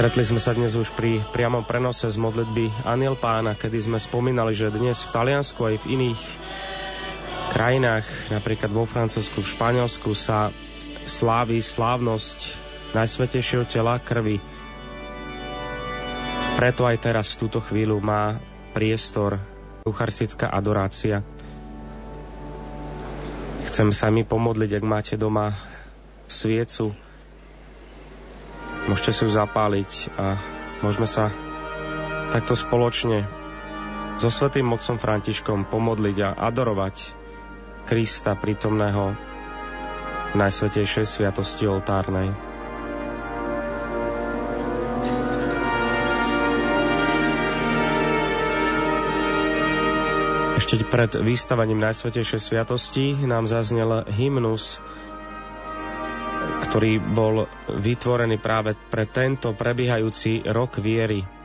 Stretli sme sa dnes už pri priamom prenose z modlitby Aniel Pána, kedy sme spomínali, že dnes v Taliansku aj v iných krajinách, napríklad vo Francúzsku, v Španielsku sa slávi slávnosť Najsvetejšieho tela krvi. Preto aj teraz v túto chvíľu má priestor eucharistická adorácia. Chcem sa mi pomodliť, ak máte doma sviecu, Môžete si ju zapáliť a môžeme sa takto spoločne so svetým mocom Františkom pomodliť a adorovať Krista prítomného v Najsvetejšej sviatosti oltárnej. Ešte pred výstavaním Najsvetejšej sviatosti nám zaznel hymnus ktorý bol vytvorený práve pre tento prebiehajúci rok viery.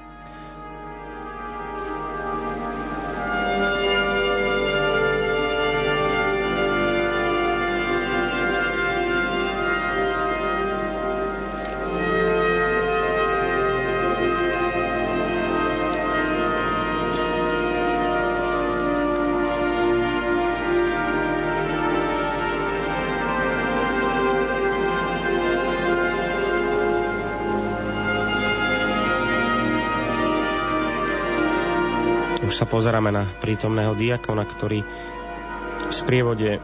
Už sa pozeráme na prítomného diakona, ktorý v sprievode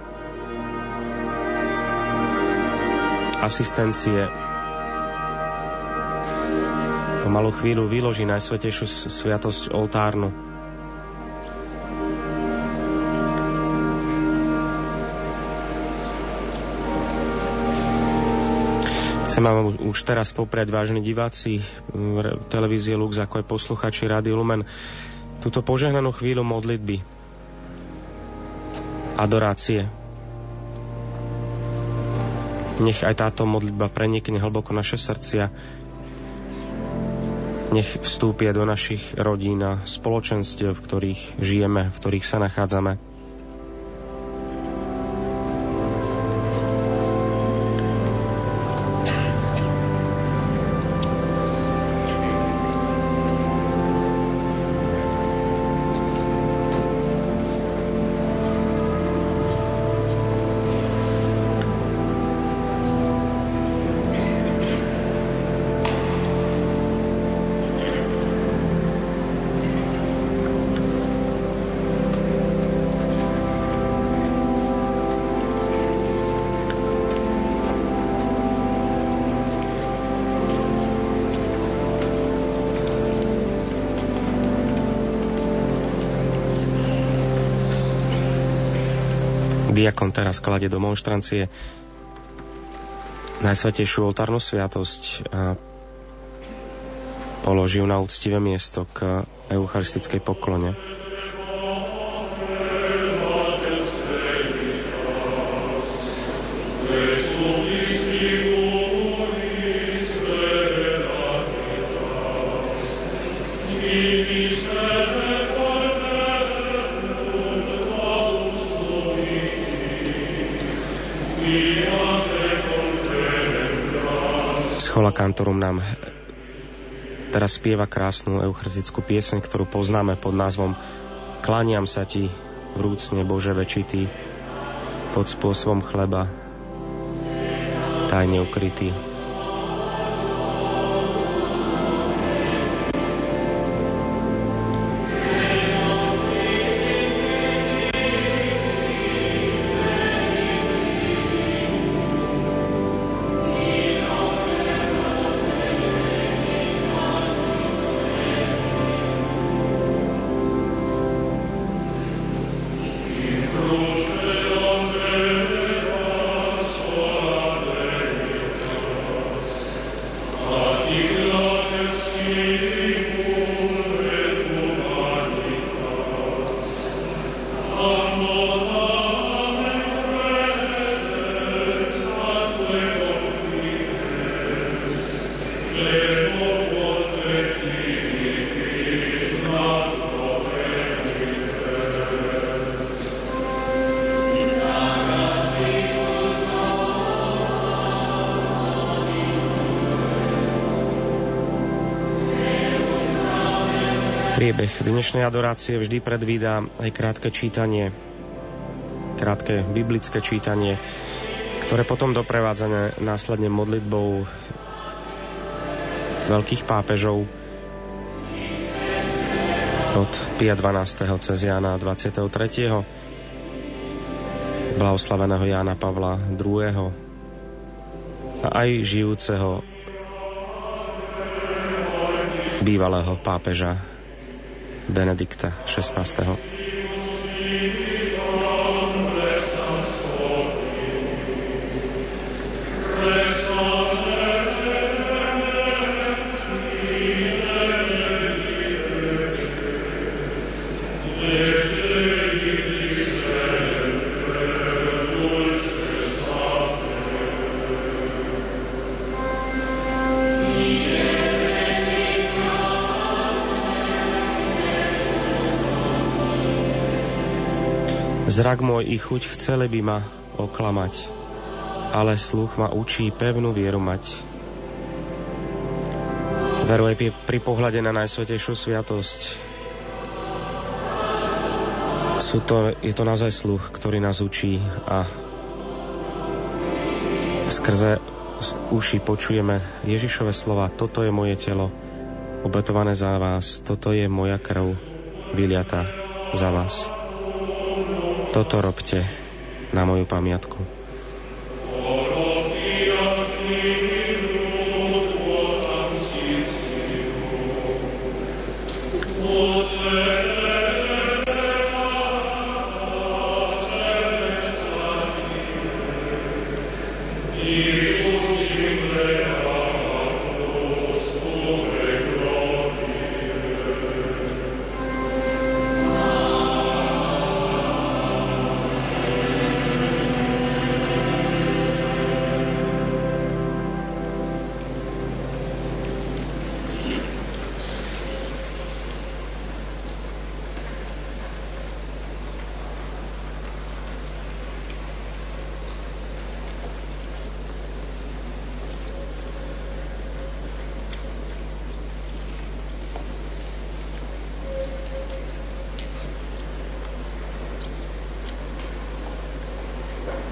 asistencie o malú chvíľu vyloží Najsvetejšiu sviatosť oltárnu. Chcem vám už teraz popriať vážni diváci televízie Lux, ako aj posluchači Rádio Lumen, túto požehnanú chvíľu modlitby, adorácie. Nech aj táto modlitba prenikne hlboko naše srdcia. Nech vstúpia do našich rodín a spoločenstiev, v ktorých žijeme, v ktorých sa nachádzame. Diakon teraz klade do monštrancie Najsvetejšiu oltárnu sviatosť a položí ju na úctivé miesto k eucharistickej poklone. Kantorum nám teraz spieva krásnu eucharistickú pieseň, ktorú poznáme pod názvom Kláňam sa ti vrúcne Bože večitý pod spôsobom chleba tajne ukrytý. Priebeh dnešnej adorácie vždy predvída aj krátke čítanie, krátke biblické čítanie, ktoré potom doprevádzané následne modlitbou veľkých pápežov od 5.12. cez Jána 23. blahoslaveného Jána Pavla II. a aj žijúceho bývalého pápeža Benedikta XVI. Zrak môj i chuť chceli by ma oklamať, ale sluch ma učí pevnú vieru mať. Veru aj pri pohľade na Najsvetejšiu sviatosť. Sú to, je to naozaj sluch, ktorý nás učí a skrze uši počujeme Ježišove slova Toto je moje telo, obetované za vás, toto je moja krv, vyliata za vás. Toto robte na moju pamiatku.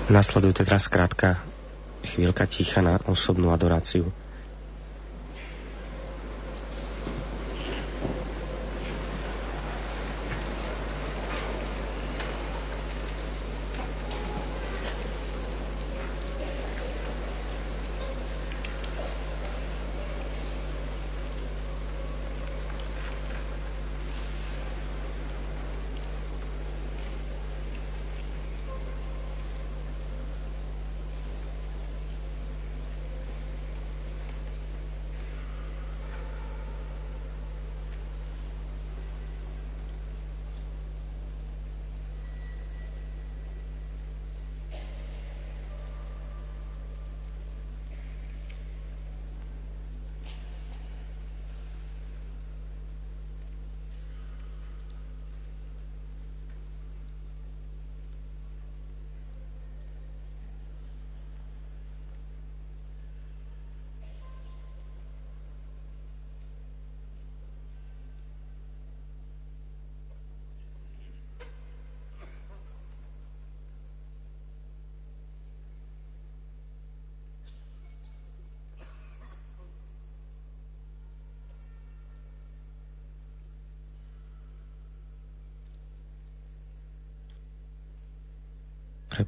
Nasleduje teraz krátka chvíľka ticha na osobnú adoráciu.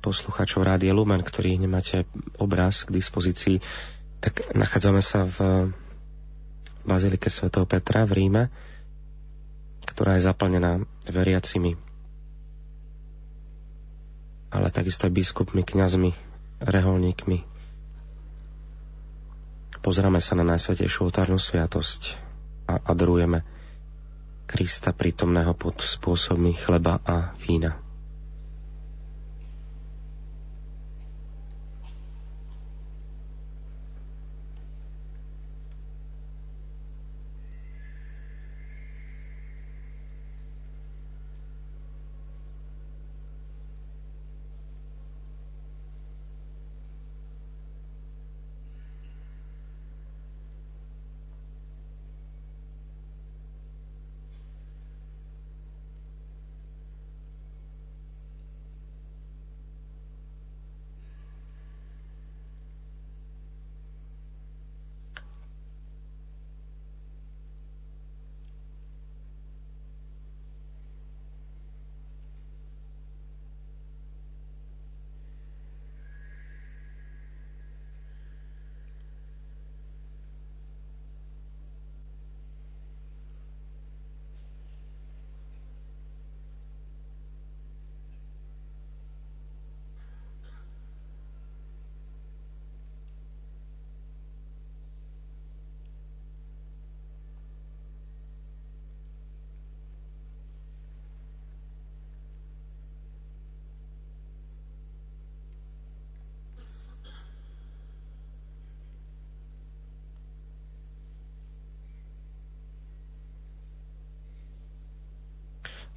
Poslucháčov Rádia Lumen, ktorí nemáte obraz k dispozícii, tak nachádzame sa v Bazilike svätého Petra v Ríme, ktorá je zaplnená veriacimi, ale takisto aj biskupmi, kňazmi, reholníkmi. Pozráme sa na Najsvetejšiu otárnu sviatosť a adorujeme Krista prítomného pod spôsobmi chleba a vína.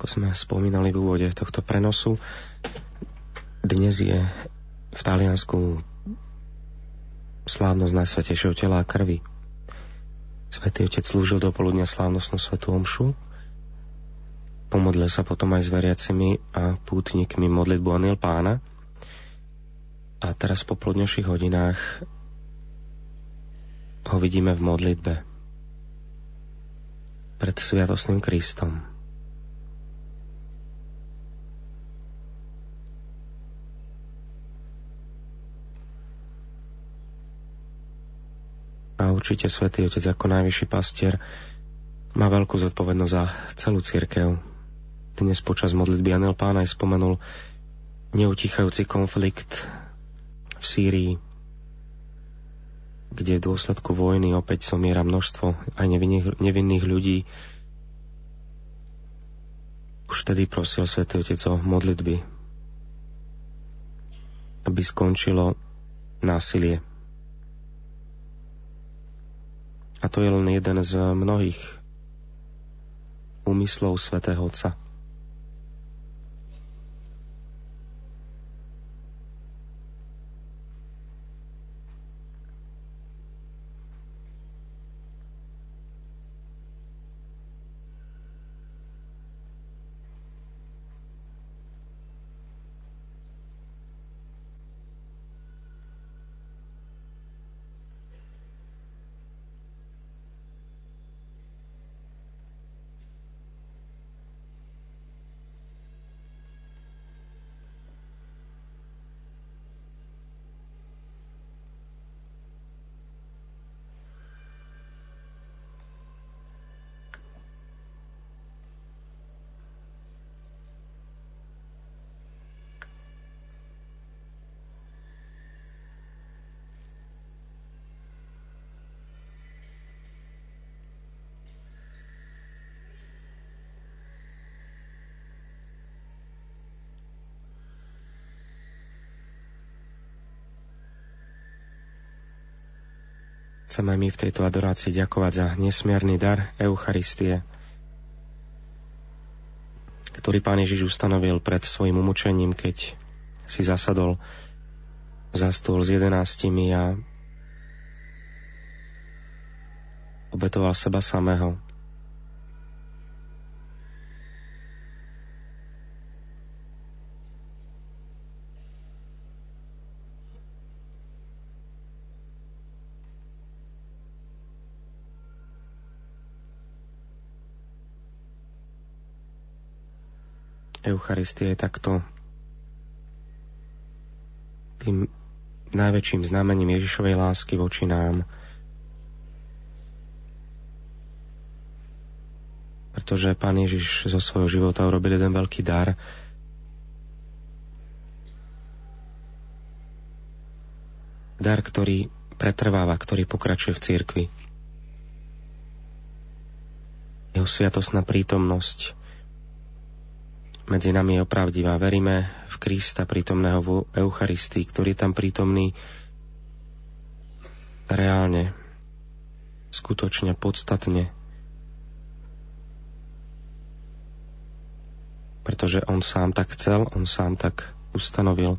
Ako sme spomínali v úvode tohto prenosu. Dnes je v Taliansku slávnosť Najsvetejšieho tela a krvi. Svetý otec slúžil do poludnia slávnostnú svetú omšu. Pomodlil sa potom aj s veriacimi a pútnikmi modlitbu Aniel pána. A teraz po plodnejších hodinách ho vidíme v modlitbe pred Sviatosným Kristom. Určite Svetý Otec ako najvyšší pastier má veľkú zodpovednosť za celú církev. Dnes počas modlitby Aniel Pána aj spomenul neutichajúci konflikt v Sýrii, kde v dôsledku vojny opäť zomiera množstvo aj nevinných, nevinných ľudí. Už vtedy prosil Svetý Otec o modlitby, aby skončilo násilie. A to je len jeden z mnohých úmyslov svätého Otca. Chceme my v tejto adorácii ďakovať za nesmierny dar Eucharistie, ktorý Pán Ježiš ustanovil pred svojim umučením, keď si zasadol za stôl s jedenáctimi a obetoval seba samého Eucharistia je takto tým najväčším znamením Ježišovej lásky voči nám. Pretože Pán Ježiš zo svojho života urobil jeden veľký dar. Dar, ktorý pretrváva, ktorý pokračuje v cirkvi. Jeho sviatosná prítomnosť, medzi nami je opravdivá. Veríme v Krista prítomného v Eucharistii, ktorý je tam prítomný reálne, skutočne, podstatne. Pretože on sám tak chcel, on sám tak ustanovil.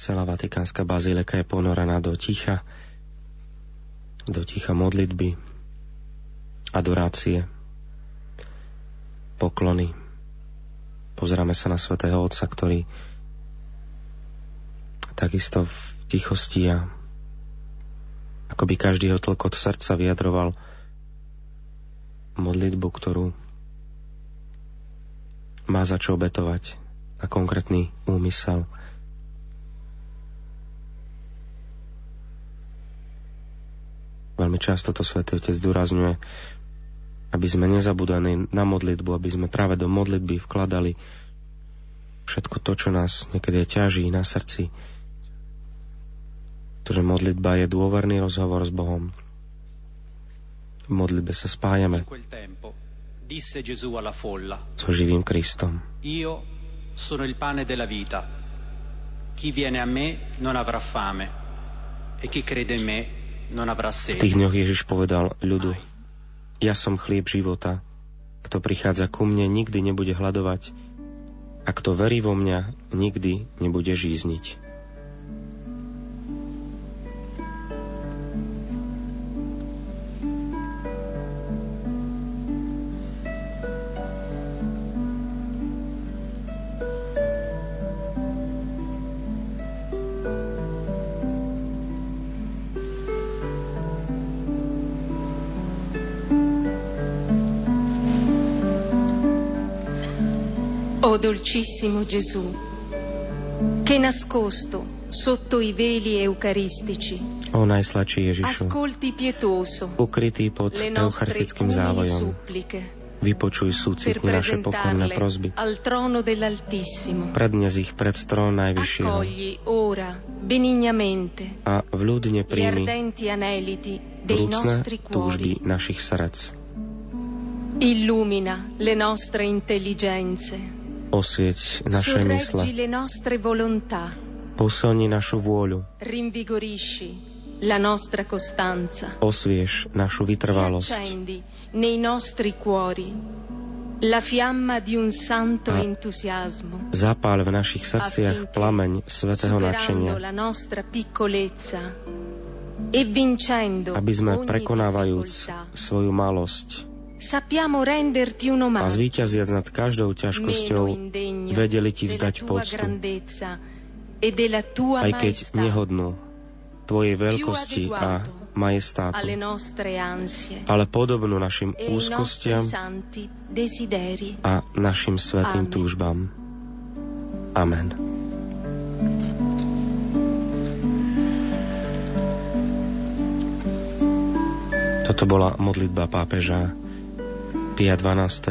Celá Vatikánska bazilika je ponorená do ticha, do ticha modlitby, adorácie, poklony. Pozeráme sa na svätého Otca, ktorý takisto v tichosti a ako by každý tlkot srdca vyjadroval modlitbu, ktorú má za čo obetovať na konkrétny úmysel. Veľmi často to Svetý Otec zdôrazňuje, aby sme nezabudali na modlitbu, aby sme práve do modlitby vkladali všetko to, čo nás niekedy ťaží na srdci. To, že modlitba je dôverný rozhovor s Bohom. V modlitbe sa spájame so živým Kristom. Io sono il pane della vita. Chi viene a me non avrà fame e chi crede in me. V tých dňoch Ježiš povedal ľudu, ja som chlieb života. Kto prichádza ku mne, nikdy nebude hľadovať a kto verí vo mňa, nikdy nebude žízniť. Dolcissimo Gesù, che nascosto sotto i veli eucaristici, o najsladší Ježišu, ascolti pietoso ukrytý pod le nostre eucharistickým závojom, suppliche vypočuj súcitne naše pokorné prosby. al trono dell'Altissimo. Prednes ich pred trón Najvyššieho Accogli ora benignamente a vľúdne gli príjmi ardenti aneliti dei vrúcne nostri túžby cuori. našich srdc. Illumina le nostre intelligenze. Osvieť naše mysle, posilni našu vôľu, Rinvigorisci la nostra costanza. osvieš našu vytrvalosť. La fiamma di un santo entusiasmo. Zapáľ v našich srdciach plameň svetého nadšenia, la nostra piccolezza e vincendo aby sme prekonávajúc svoju malosť a zvíťaziac nad každou ťažkosťou, vedeli ti vzdať poctu, e aj keď nehodnú tvojej veľkosti a majestátu, ale podobnú našim e úzkostiam a našim svetým túžbám. Amen. Toto bola modlitba pápeža Pia 12.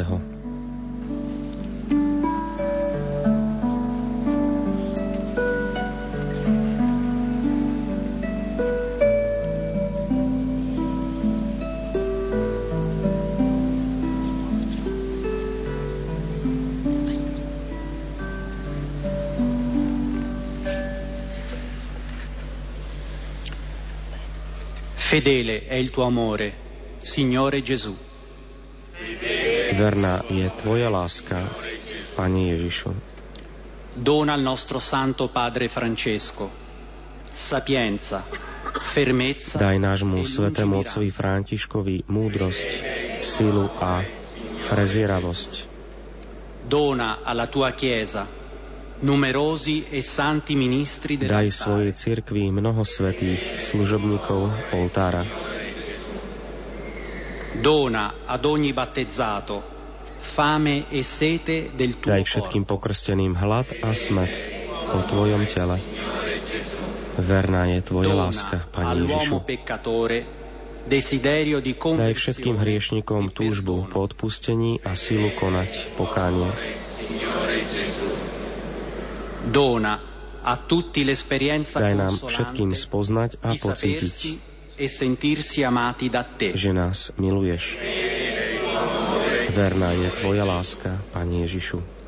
Fedele è il tuo amore, Signore Gesù. Verná je Tvoja láska, Pane Ježišu. Dona al nostro Santo Padre Francesco sapienza, fermezza Daj nášmu e svetému otcovi Františkovi múdrosť, silu a prezieravosť. Dona alla tua Chiesa numerosi e santi ministri Daj dell'altare. svojej cirkvi mnoho svetých služobníkov oltára. Dona ad ogni battezzato fame e sete del tuo Daj všetkým pokrsteným hlad a smet po Tvojom tele. Verná je Tvoja láska, all'uomo Ježišu. Daj všetkým hriešnikom túžbu po odpustení a silu konať pokánie. Daj nám všetkým spoznať a pocítiť, e že nás miluješ. Verná je Tvoja láska, Pane Ježišu.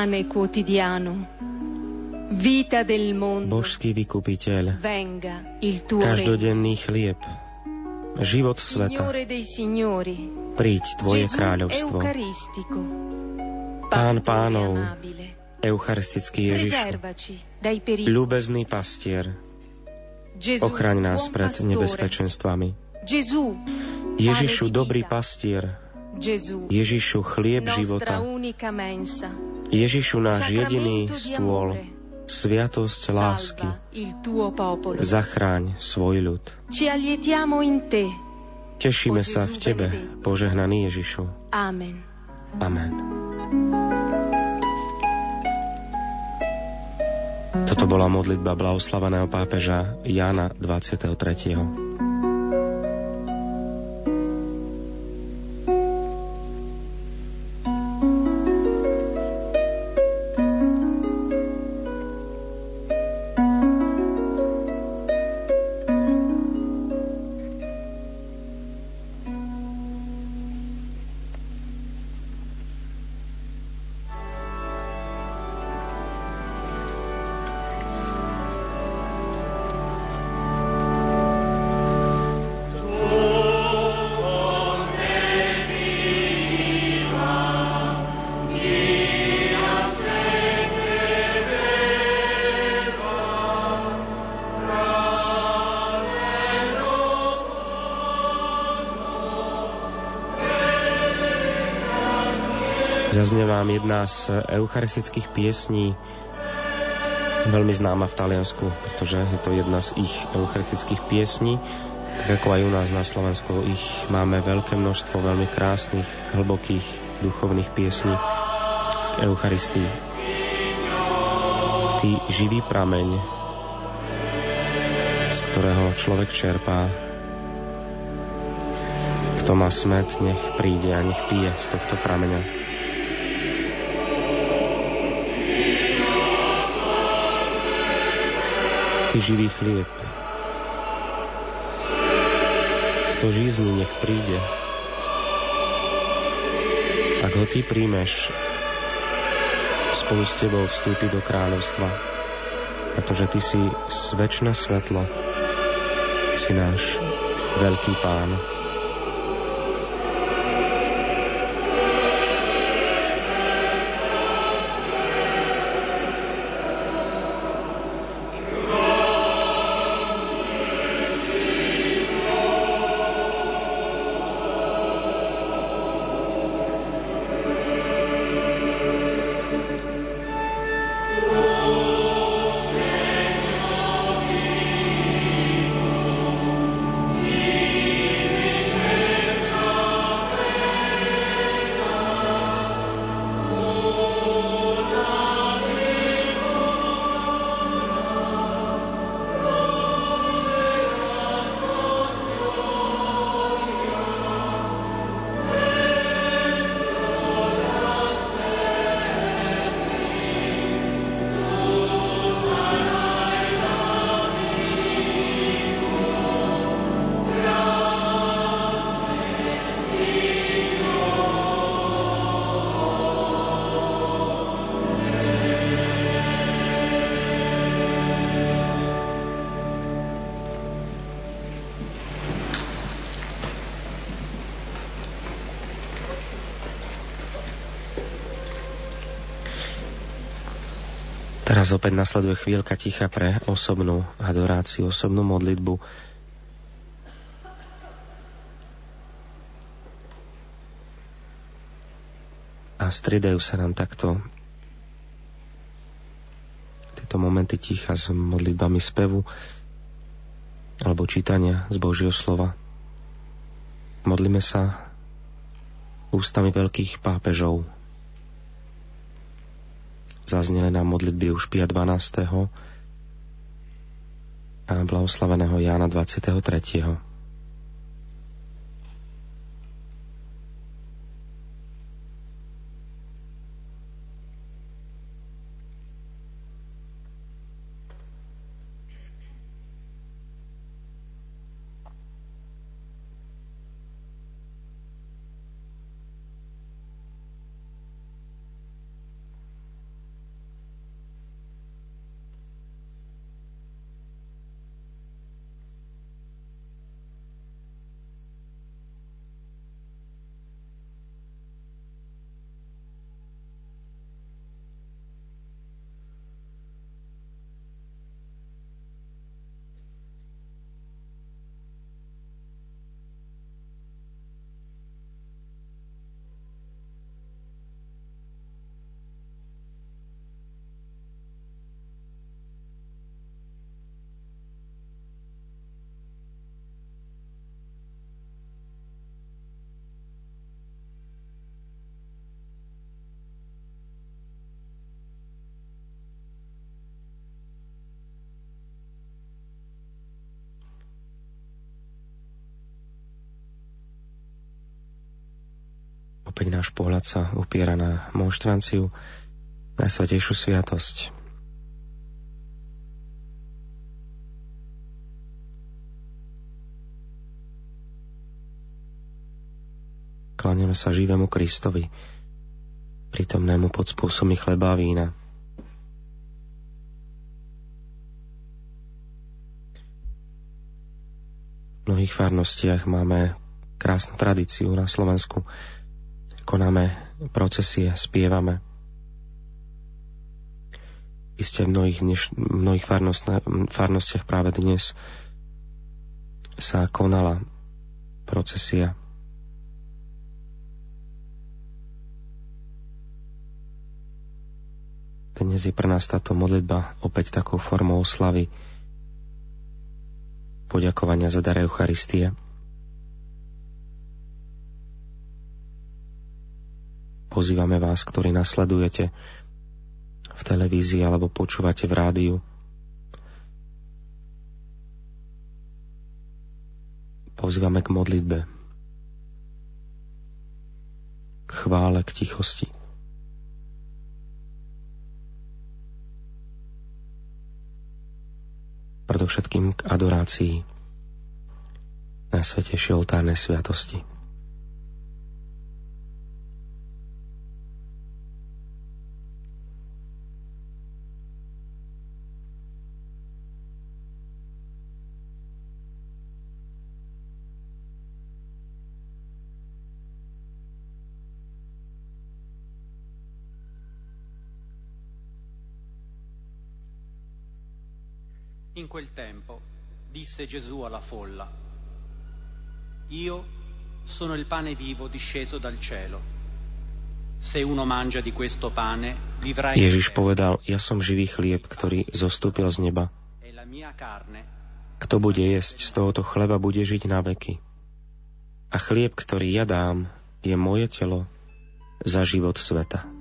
Pane quotidiano, vita del mondo, Božský vykupiteľ, venga il tuo každodenný chlieb, život sveta, príď Tvoje kráľovstvo. Pán pánov, Eucharistický Ježišu, ľúbezný pastier, ochraň nás pred nebezpečenstvami. Ježišu, dobrý pastier, Ježišu, chlieb života, Ježišu, náš jediný stôl, sviatosť lásky, zachráň svoj ľud. Tešíme sa v Tebe, požehnaný Ježišu. Amen. Amen. Toto bola modlitba blahoslaveného pápeža Jána 23. Zaznie vám jedna z eucharistických piesní, veľmi známa v Taliansku, pretože je to jedna z ich eucharistických piesní. Tak ako aj u nás na Slovensku ich máme veľké množstvo veľmi krásnych, hlbokých, duchovných piesní k Eucharistii. Ty živý prameň, z ktorého človek čerpá. Kto má smet, nech príde a nech pije z tohto prameňa. Ty živý chlieb. Kto žízni, nech príde. Ak ho ty príjmeš, spolu s tebou vstúpi do kráľovstva, pretože ty si väčšie svetlo, si náš veľký pán. Teraz opäť nasleduje chvíľka ticha pre osobnú adoráciu, osobnú modlitbu. A striedajú sa nám takto tieto momenty ticha s modlitbami spevu alebo čítania z Božieho slova. Modlíme sa ústami veľkých pápežov, zazneli nám modlitby už 5. 12. a blahoslaveného Jána 23. náš pohľad sa upiera na monštranciu, Najsvetejšiu sviatosť. Kláňame sa živému Kristovi, prítomnému pod spôsobmi chleba a vína. V mnohých farnostiach máme krásnu tradíciu na Slovensku. Konáme procesie, spievame. Isté v mnohých, dneš, mnohých farnostiach práve dnes sa konala procesia. Dnes je pre nás táto modlitba opäť takou formou oslavy, poďakovania za dar Eucharistie. Pozývame vás, ktorí nasledujete v televízii alebo počúvate v rádiu. Pozývame k modlitbe, k chvále, k tichosti. Predovšetkým k adorácii na oltárnej sviatosti. Quel tempo disse Gesù alla folla, Io sono il pane vivo disceso dal cielo. Se uno mangia di questo pane, vivrà in Ježiš povedal, ja som živý chlieb, ktorý zostúpil z neba. Kto bude jesť z tohoto chleba, bude žiť na veky. A chlieb, ktorý ja dám, je moje telo za život sveta.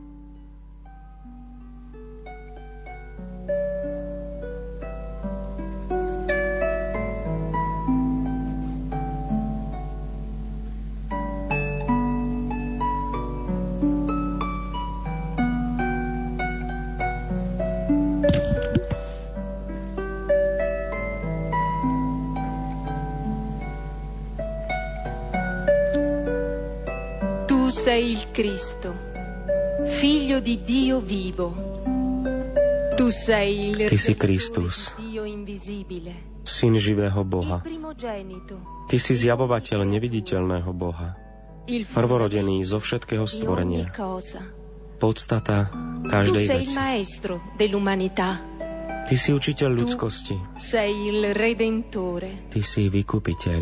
Ty si Kristus, syn živého Boha. Ty si zjavovateľ neviditeľného Boha, prvorodený zo všetkého stvorenia, podstata každej veci. Ty si učiteľ ľudskosti. Ty si vykupiteľ.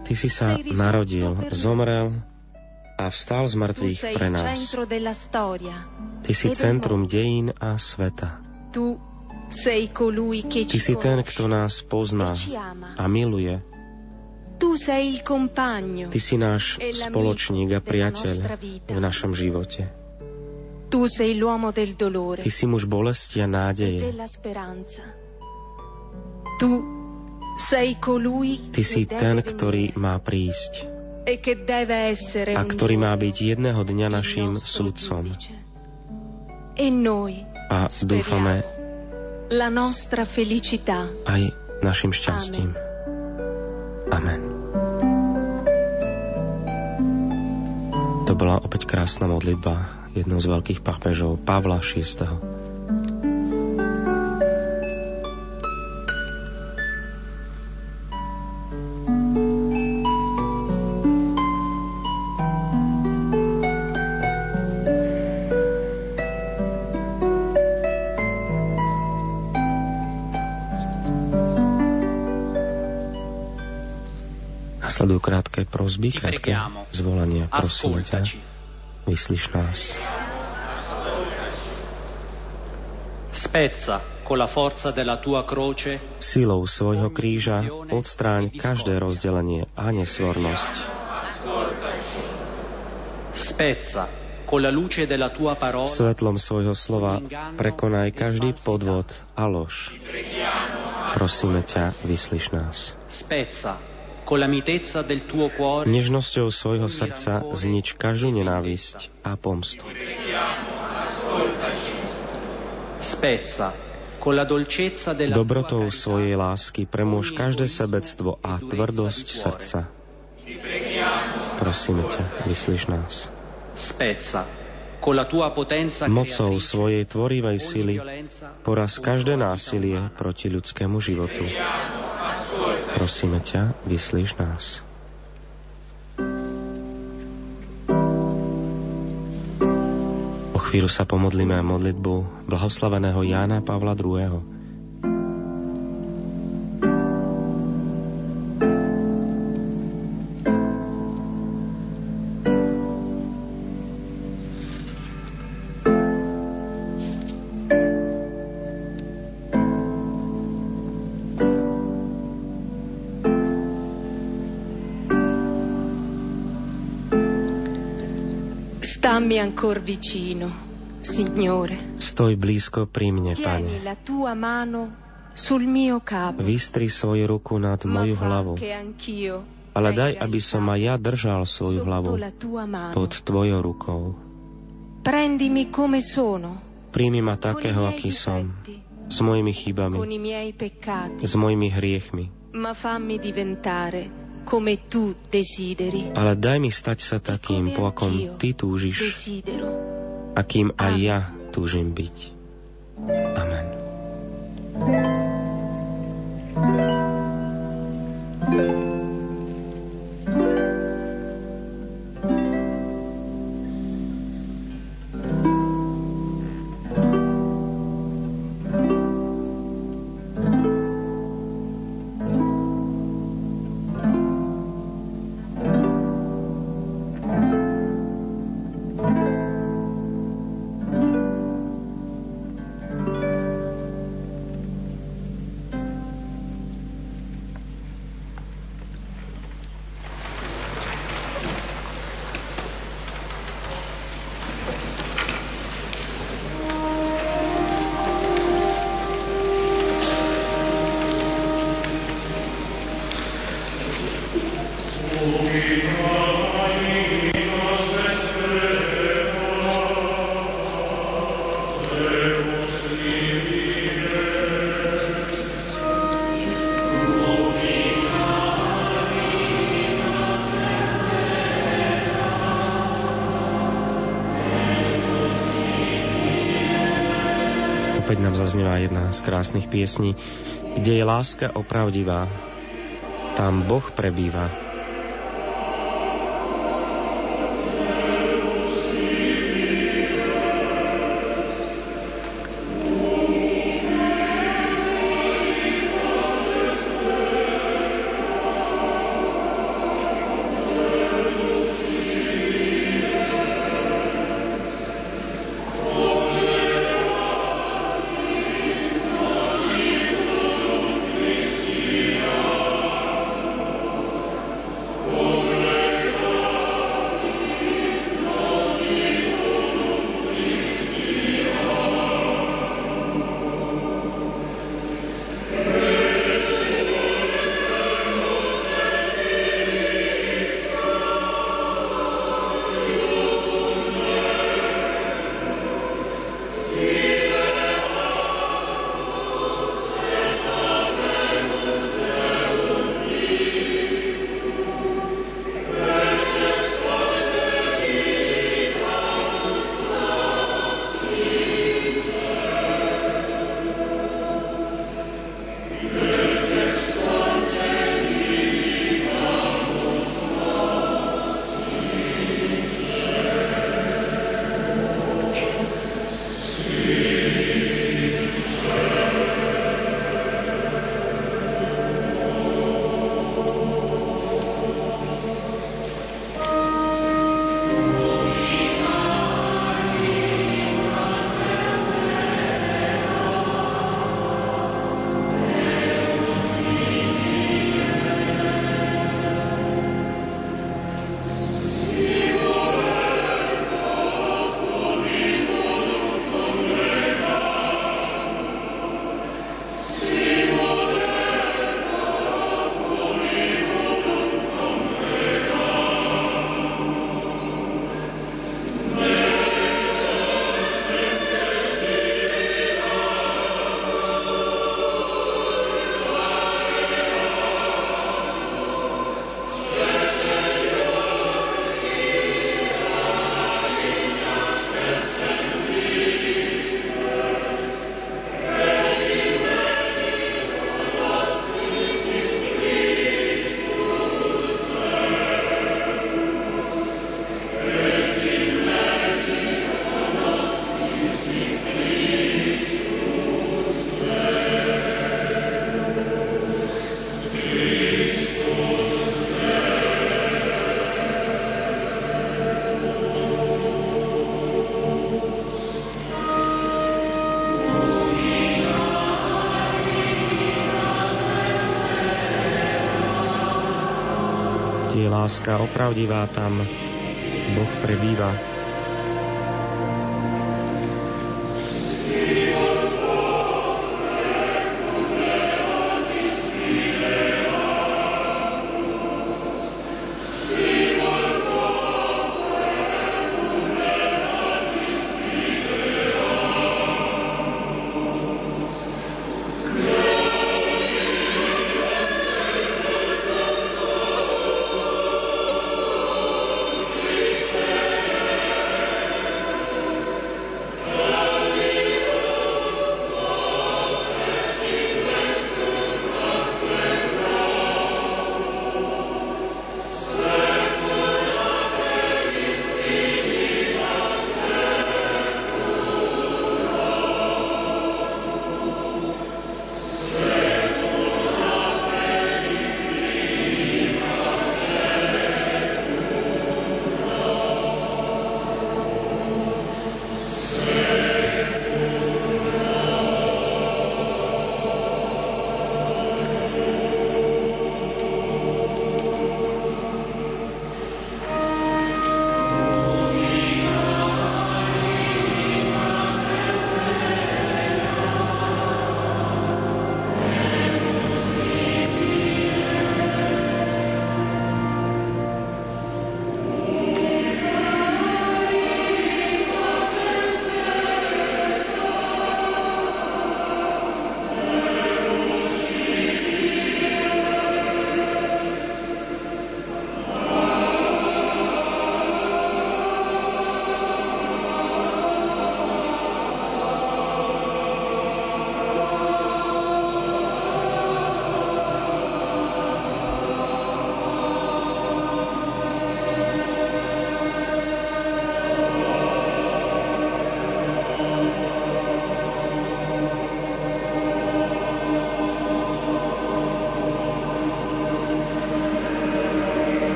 Ty si sa narodil, zomrel a vstal z mŕtvych pre nás. Ty si centrum dejín a sveta. Ty si ten, kto nás pozná e a miluje. Ty si náš e spoločník a priateľ v našom živote. Ty si muž bolesti a e nádeje. Ty si ten, ktorý má prísť a ktorý má byť jedného dňa našim súdcom. E a dúfame aj našim šťastím. Amen. To bola opäť krásna modlitba jednou z veľkých pápežov Pavla VI. Prosby, krátke zvolania. Prosím ťa, vyslíš nás. Spezza con la forza della tua croce Silou svojho kríža odstráň každé rozdelenie a nesvornosť. Spezza con la luce della tua parola Svetlom svojho slova prekonaj každý podvod a lož. Prosíme ťa, vyslíš nás. Spezza Nežnosťou svojho srdca znič každú nenávisť a pomstu. Dobrotou svojej lásky premôž každé sebectvo a tvrdosť srdca. Prosíme ťa, vyslíš nás. Mocou svojej tvorivej sily poraz každé násilie proti ľudskému životu. Prosíme ťa, vyslíš nás. O chvíľu sa pomodlíme modlitbu blahoslaveného Jána Pavla II. Stammi ancor vicino, Signore. Stoj blízko pri mne, Pane. la tua mano sul mio capo. Vystri svoju ruku nad moju hlavu. Ale daj, aby som aj ja držal svoju hlavu pod Tvojou rukou. Prendimi come sono. Príjmi ma takého, aký som, s mojimi chybami, s mojimi hriechmi. Ma fammi diventare come tu desideri. Ale daj mi stať sa takým, po akom ty túžiš, akým aj ja túžim byť. Amen. Opäť nám zaznieva jedna z krásnych piesní, kde je láska opravdivá. Tam Boh prebýva. Láska opravdivá, tam Boh prebýva.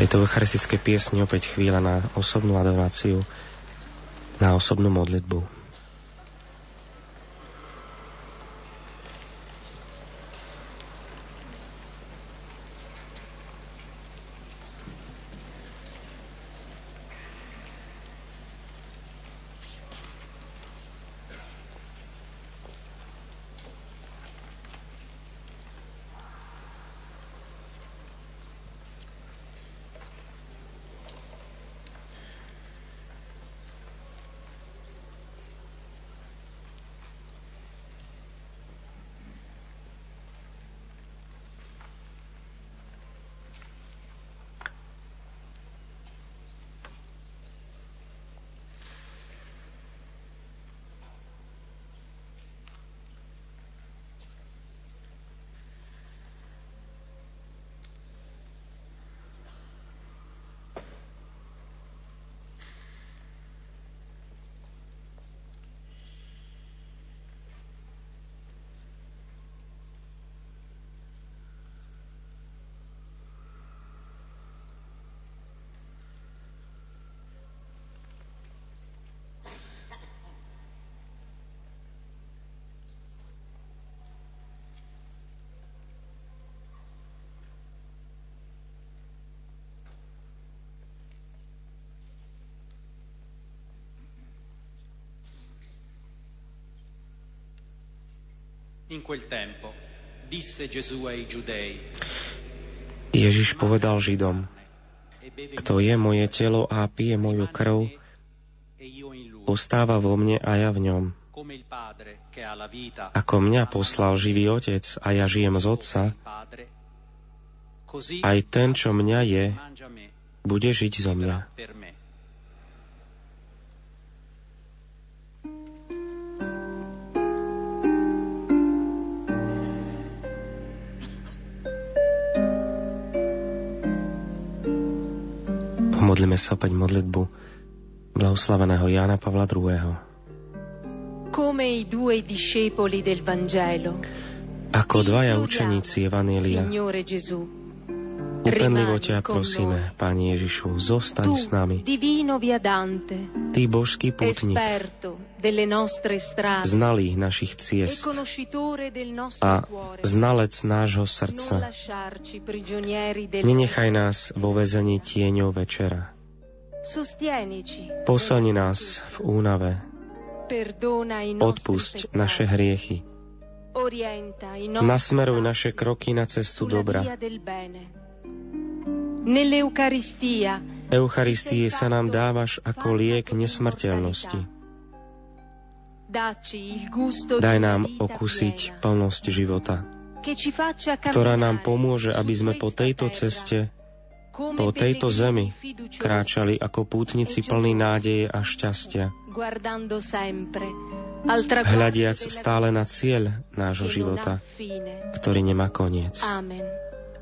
Tejto eucharistickej piesni opäť chvíľa na osobnú adoráciu, na osobnú modlitbu. In quel tempo disse Gesù ai Giudei Ježiš povedal Židom, kto je moje telo a pije moju krv, ostáva vo mne a ja v ňom. Ako mňa poslal živý Otec a ja žijem z Otca, aj ten, čo mňa je, bude žiť zo mňa. Modlíme sa opäť modlitbu blahoslaveného Jána Pavla II. Come i due discepoli del Vangelo. Ako dvaja učeníci Evanília. Upenlivo ťa prosíme, Pani Ježišu, zostaň s nami. Ty božský putník, znalý našich ciest a znalec nášho srdca. Nenechaj nás vo vezení tieňov večera. Posilni nás v únave. Odpusť naše hriechy. Nasmeruj naše kroky na cestu dobra. Eucharistii sa nám dávaš ako liek nesmrteľnosti. Daj nám okúsiť plnosť života, ktorá nám pomôže, aby sme po tejto ceste, po tejto zemi kráčali ako pútnici plní nádeje a šťastia, hľadiac stále na cieľ nášho života, ktorý nemá koniec.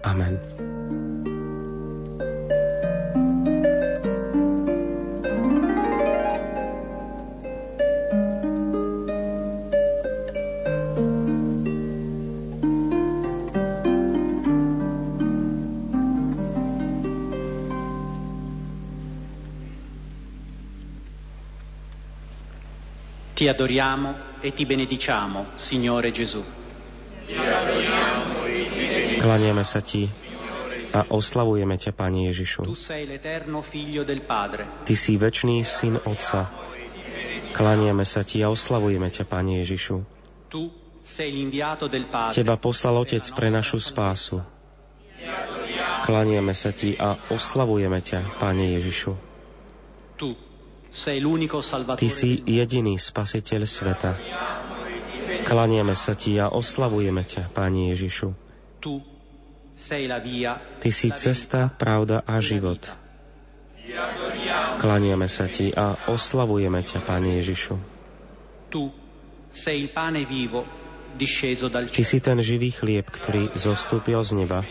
Amen. Ti adoriamo e ti benediciamo, Signore Gesù. Klaniame sa Ti a oslavujeme ťa, Pane Ježišu. Ty si väčší syn Otca. Klaniame sa Ti a oslavujeme ťa, Pane Ježišu. Teba poslal Otec pre našu spásu. Klaniame sa Ti a oslavujeme ťa, Pane Ježišu. Ty si jediný spasiteľ sveta. Klaniame sa Ti a oslavujeme ťa, Pani Ježišu. Ty si cesta, pravda a život. Klaniame sa Ti a oslavujeme ťa, Pani Ježišu. Ty si ten živý chlieb, ktorý zostúpil z neba.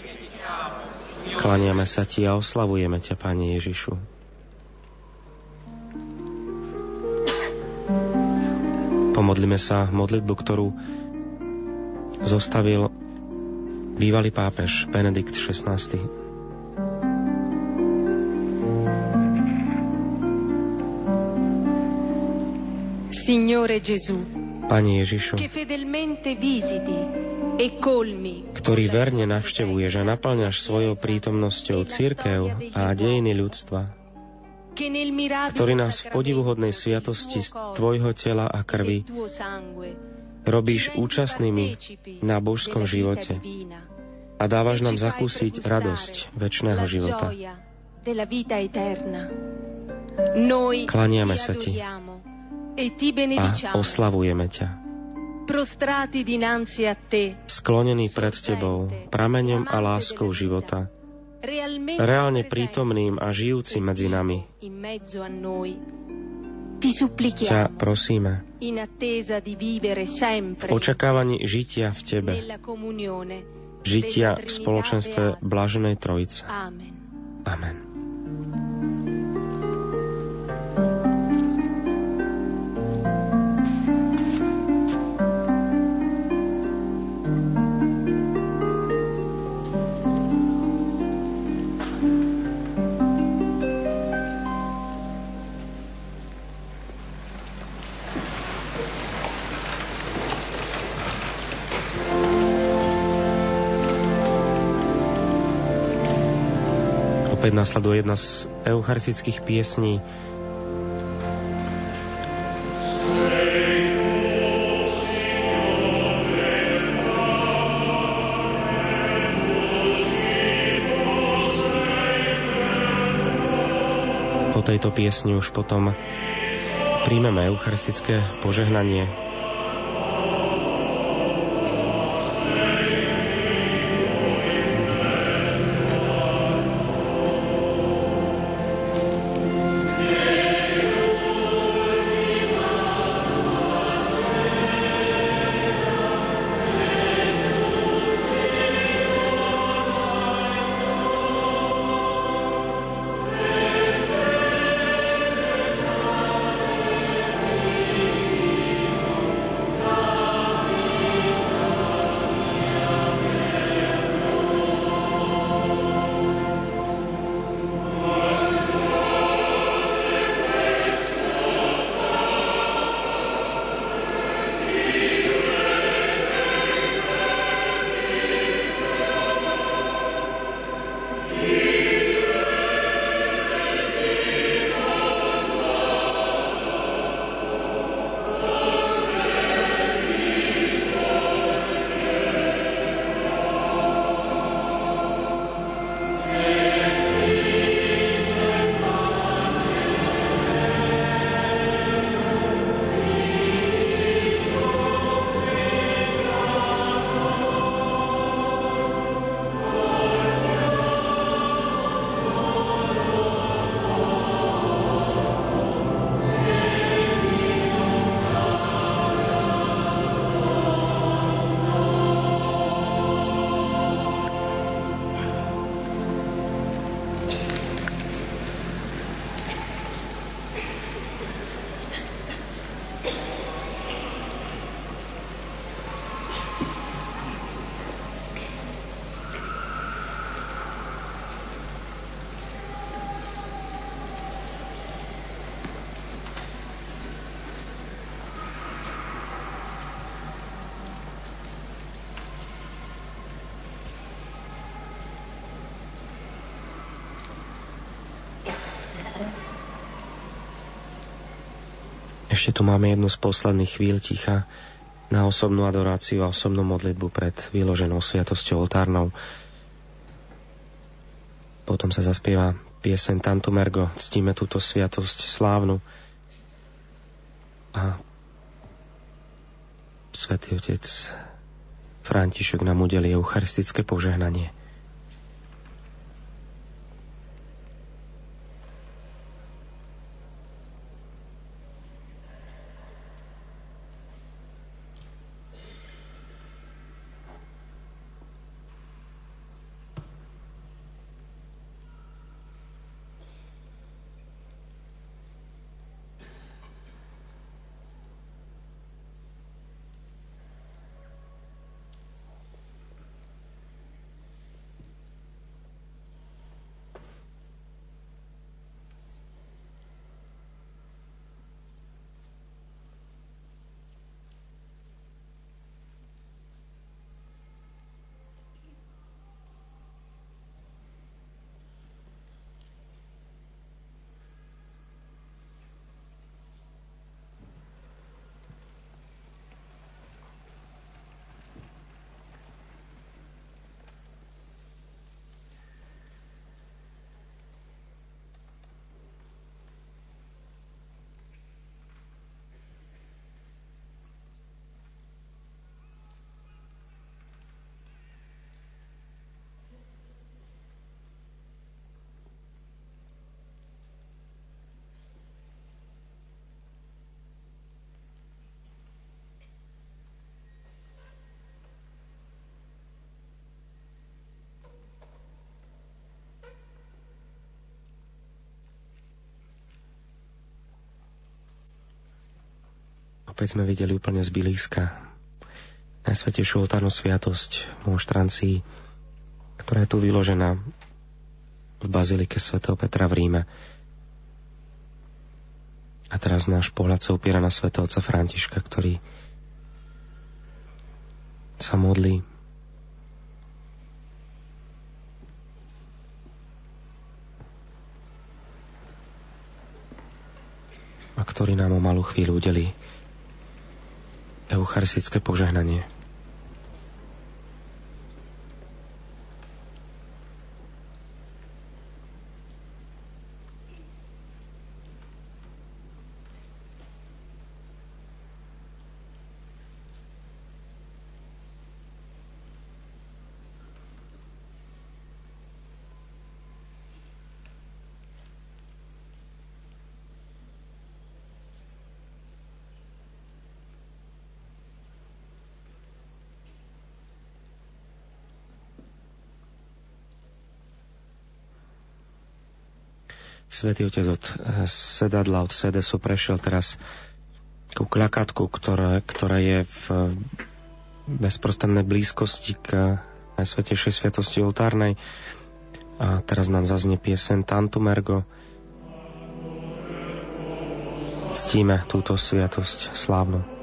Klaniame sa Ti a oslavujeme ťa, Pani Ježišu. Pomodlíme sa modlitbu, ktorú zostavil bývalý pápež Benedikt XVI. Signore Gesù, Pane Ježišu, e ktorý verne navštevuješ a naplňaš svojou prítomnosťou církev a dejiny ľudstva, ktorý nás v podivuhodnej sviatosti z Tvojho tela a krvi robíš účastnými na božskom živote a dávaš nám zakúsiť radosť väčšného života. Klaniame sa Ti a oslavujeme ťa. Sklonení pred Tebou, prameňom a láskou života, reálne prítomným a žijúcim medzi nami. Ťa prosíme, v očakávaní žitia v Tebe, žitia v spoločenstve Blaženej Trojice. Amen. Nasleduje jedna z eucharistických piesní. Po tejto piesni už potom príjmeme eucharistické požehnanie Ešte tu máme jednu z posledných chvíľ ticha na osobnú adoráciu a osobnú modlitbu pred vyloženou sviatosťou oltárnou. Potom sa zaspieva piesen Tantumergo, ctíme túto sviatosť slávnu a Svetý Otec František nám udelí eucharistické požehnanie. Opäť sme videli úplne z blízka najsvetejšiu oltárnu sviatosť v monštrancii, ktorá je tu vyložená v bazilike svätého Petra v Ríme. A teraz náš pohľad sa upiera na svätého otca Františka, ktorý sa modlí ktorý nám o malú chvíľu udelí eucharistické požehnanie. Svetý Otec od eh, sedadla, od sedesu prešiel teraz ku kľakatku, ktorá, ktorá je v bezprostrednej blízkosti k Najsvetejšej Sviatosti oltárnej. A teraz nám zaznie piesen Tantumergo. Ctíme túto sviatosť slávnu.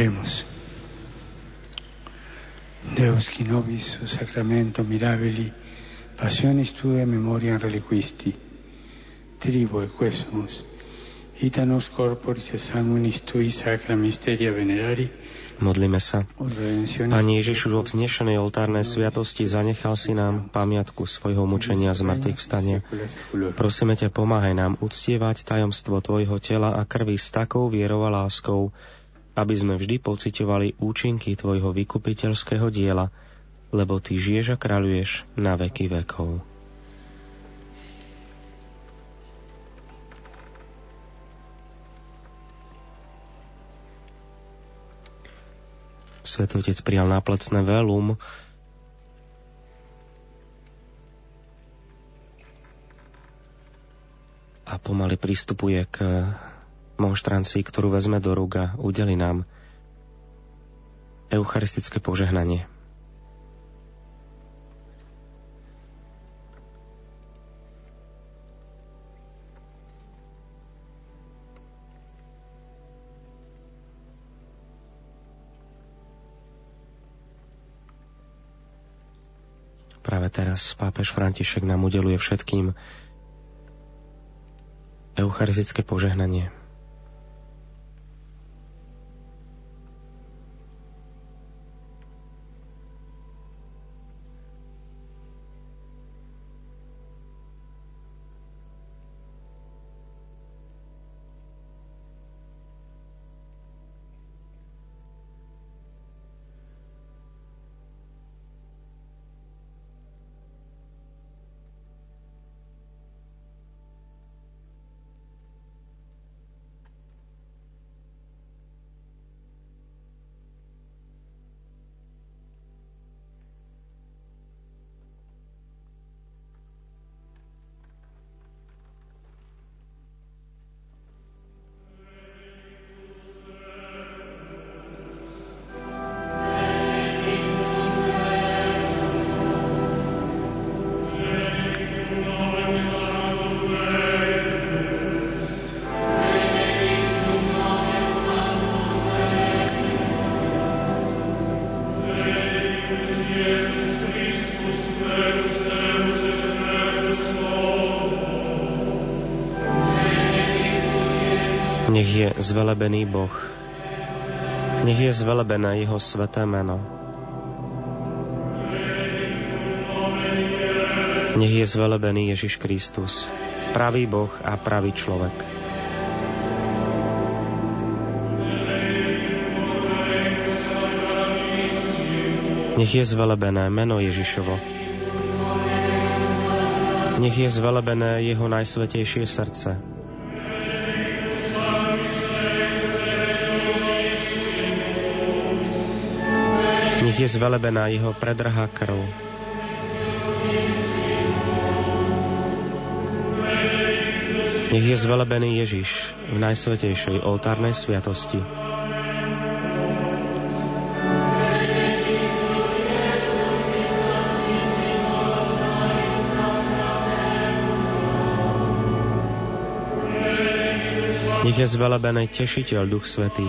Oremos. Deus qui nobis sacramento mirabili passionis tuae memoria reliquisti, tribo e quesumus, ita nos corporis et sanguinis tui sacra mysteria venerari, Modlíme sa. Pani Ježišu, vo vznešenej oltárnej sviatosti zanechal si nám pamiatku svojho mučenia z mŕtvych vstania. Prosíme ťa, pomáhaj nám uctievať tajomstvo Tvojho tela a krvi s takou vierou a láskou, aby sme vždy pociťovali účinky Tvojho vykupiteľského diela, lebo Ty žiješ a kráľuješ na veky vekov. Svetotec prijal náplecné velum a pomaly pristupuje k monštrancii, ktorú vezme do rúk a udeli nám eucharistické požehnanie. Práve teraz pápež František nám udeluje všetkým eucharistické požehnanie. Je zvelebený Boh. Nech je zvelebené Jeho sveté meno. Nech je zvelebený Ježiš Kristus, pravý Boh a pravý človek. Nech je zvelebené meno Ježišovo. Nech je zvelebené Jeho najsvetejšie srdce. Nech je zvelebená jeho predrhá krv. Nech je zvelebený Ježiš v najsvetejšej oltárnej sviatosti. Nech je zvelebený Tešiteľ Duch Svetý,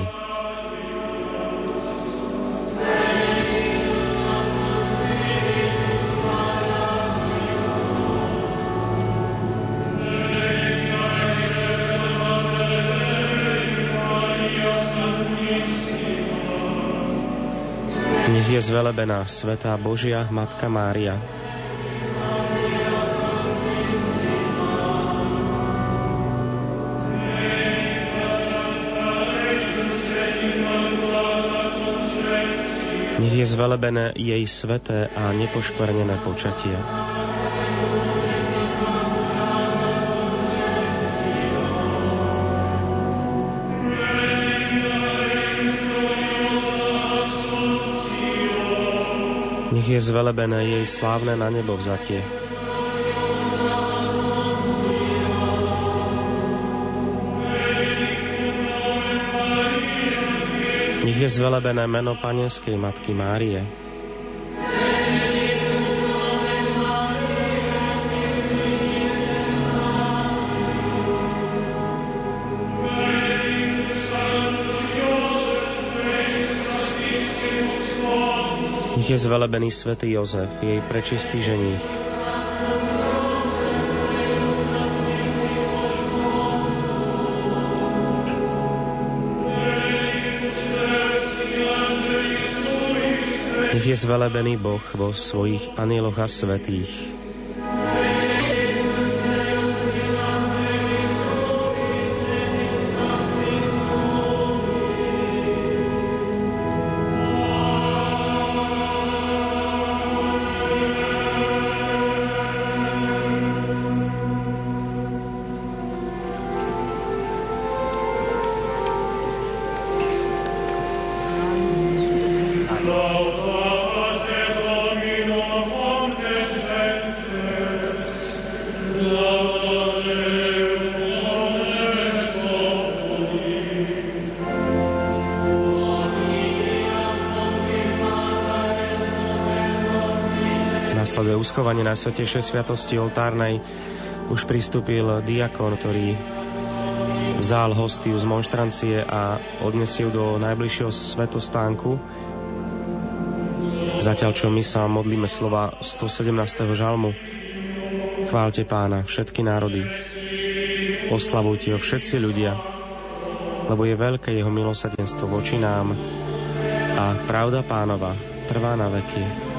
je zvelebená Svetá Božia Matka Mária. Nech je zvelebené jej sveté a nepoškvrnené počatie. Nech je zvelebené jej slávne na nebo vzatie. Nech je zvelebené meno panenskej matky Márie. Nech je zvelebený svätý Jozef, jej prečistý ženích. Nech je zvelebený Boh vo svojich anieloch a svetých. Uschovanie Najsvetejšej Sviatosti oltárnej. Už pristúpil diakon, ktorý vzal hostiu z monštrancie a odnesie ju do najbližšieho svetostánku. Zatiaľ, čo my sa modlíme slova 117. žalmu. Chválte pána, všetky národy. Oslavujte ho všetci ľudia, lebo je veľké jeho milosadenstvo voči nám a pravda pánova trvá na veky.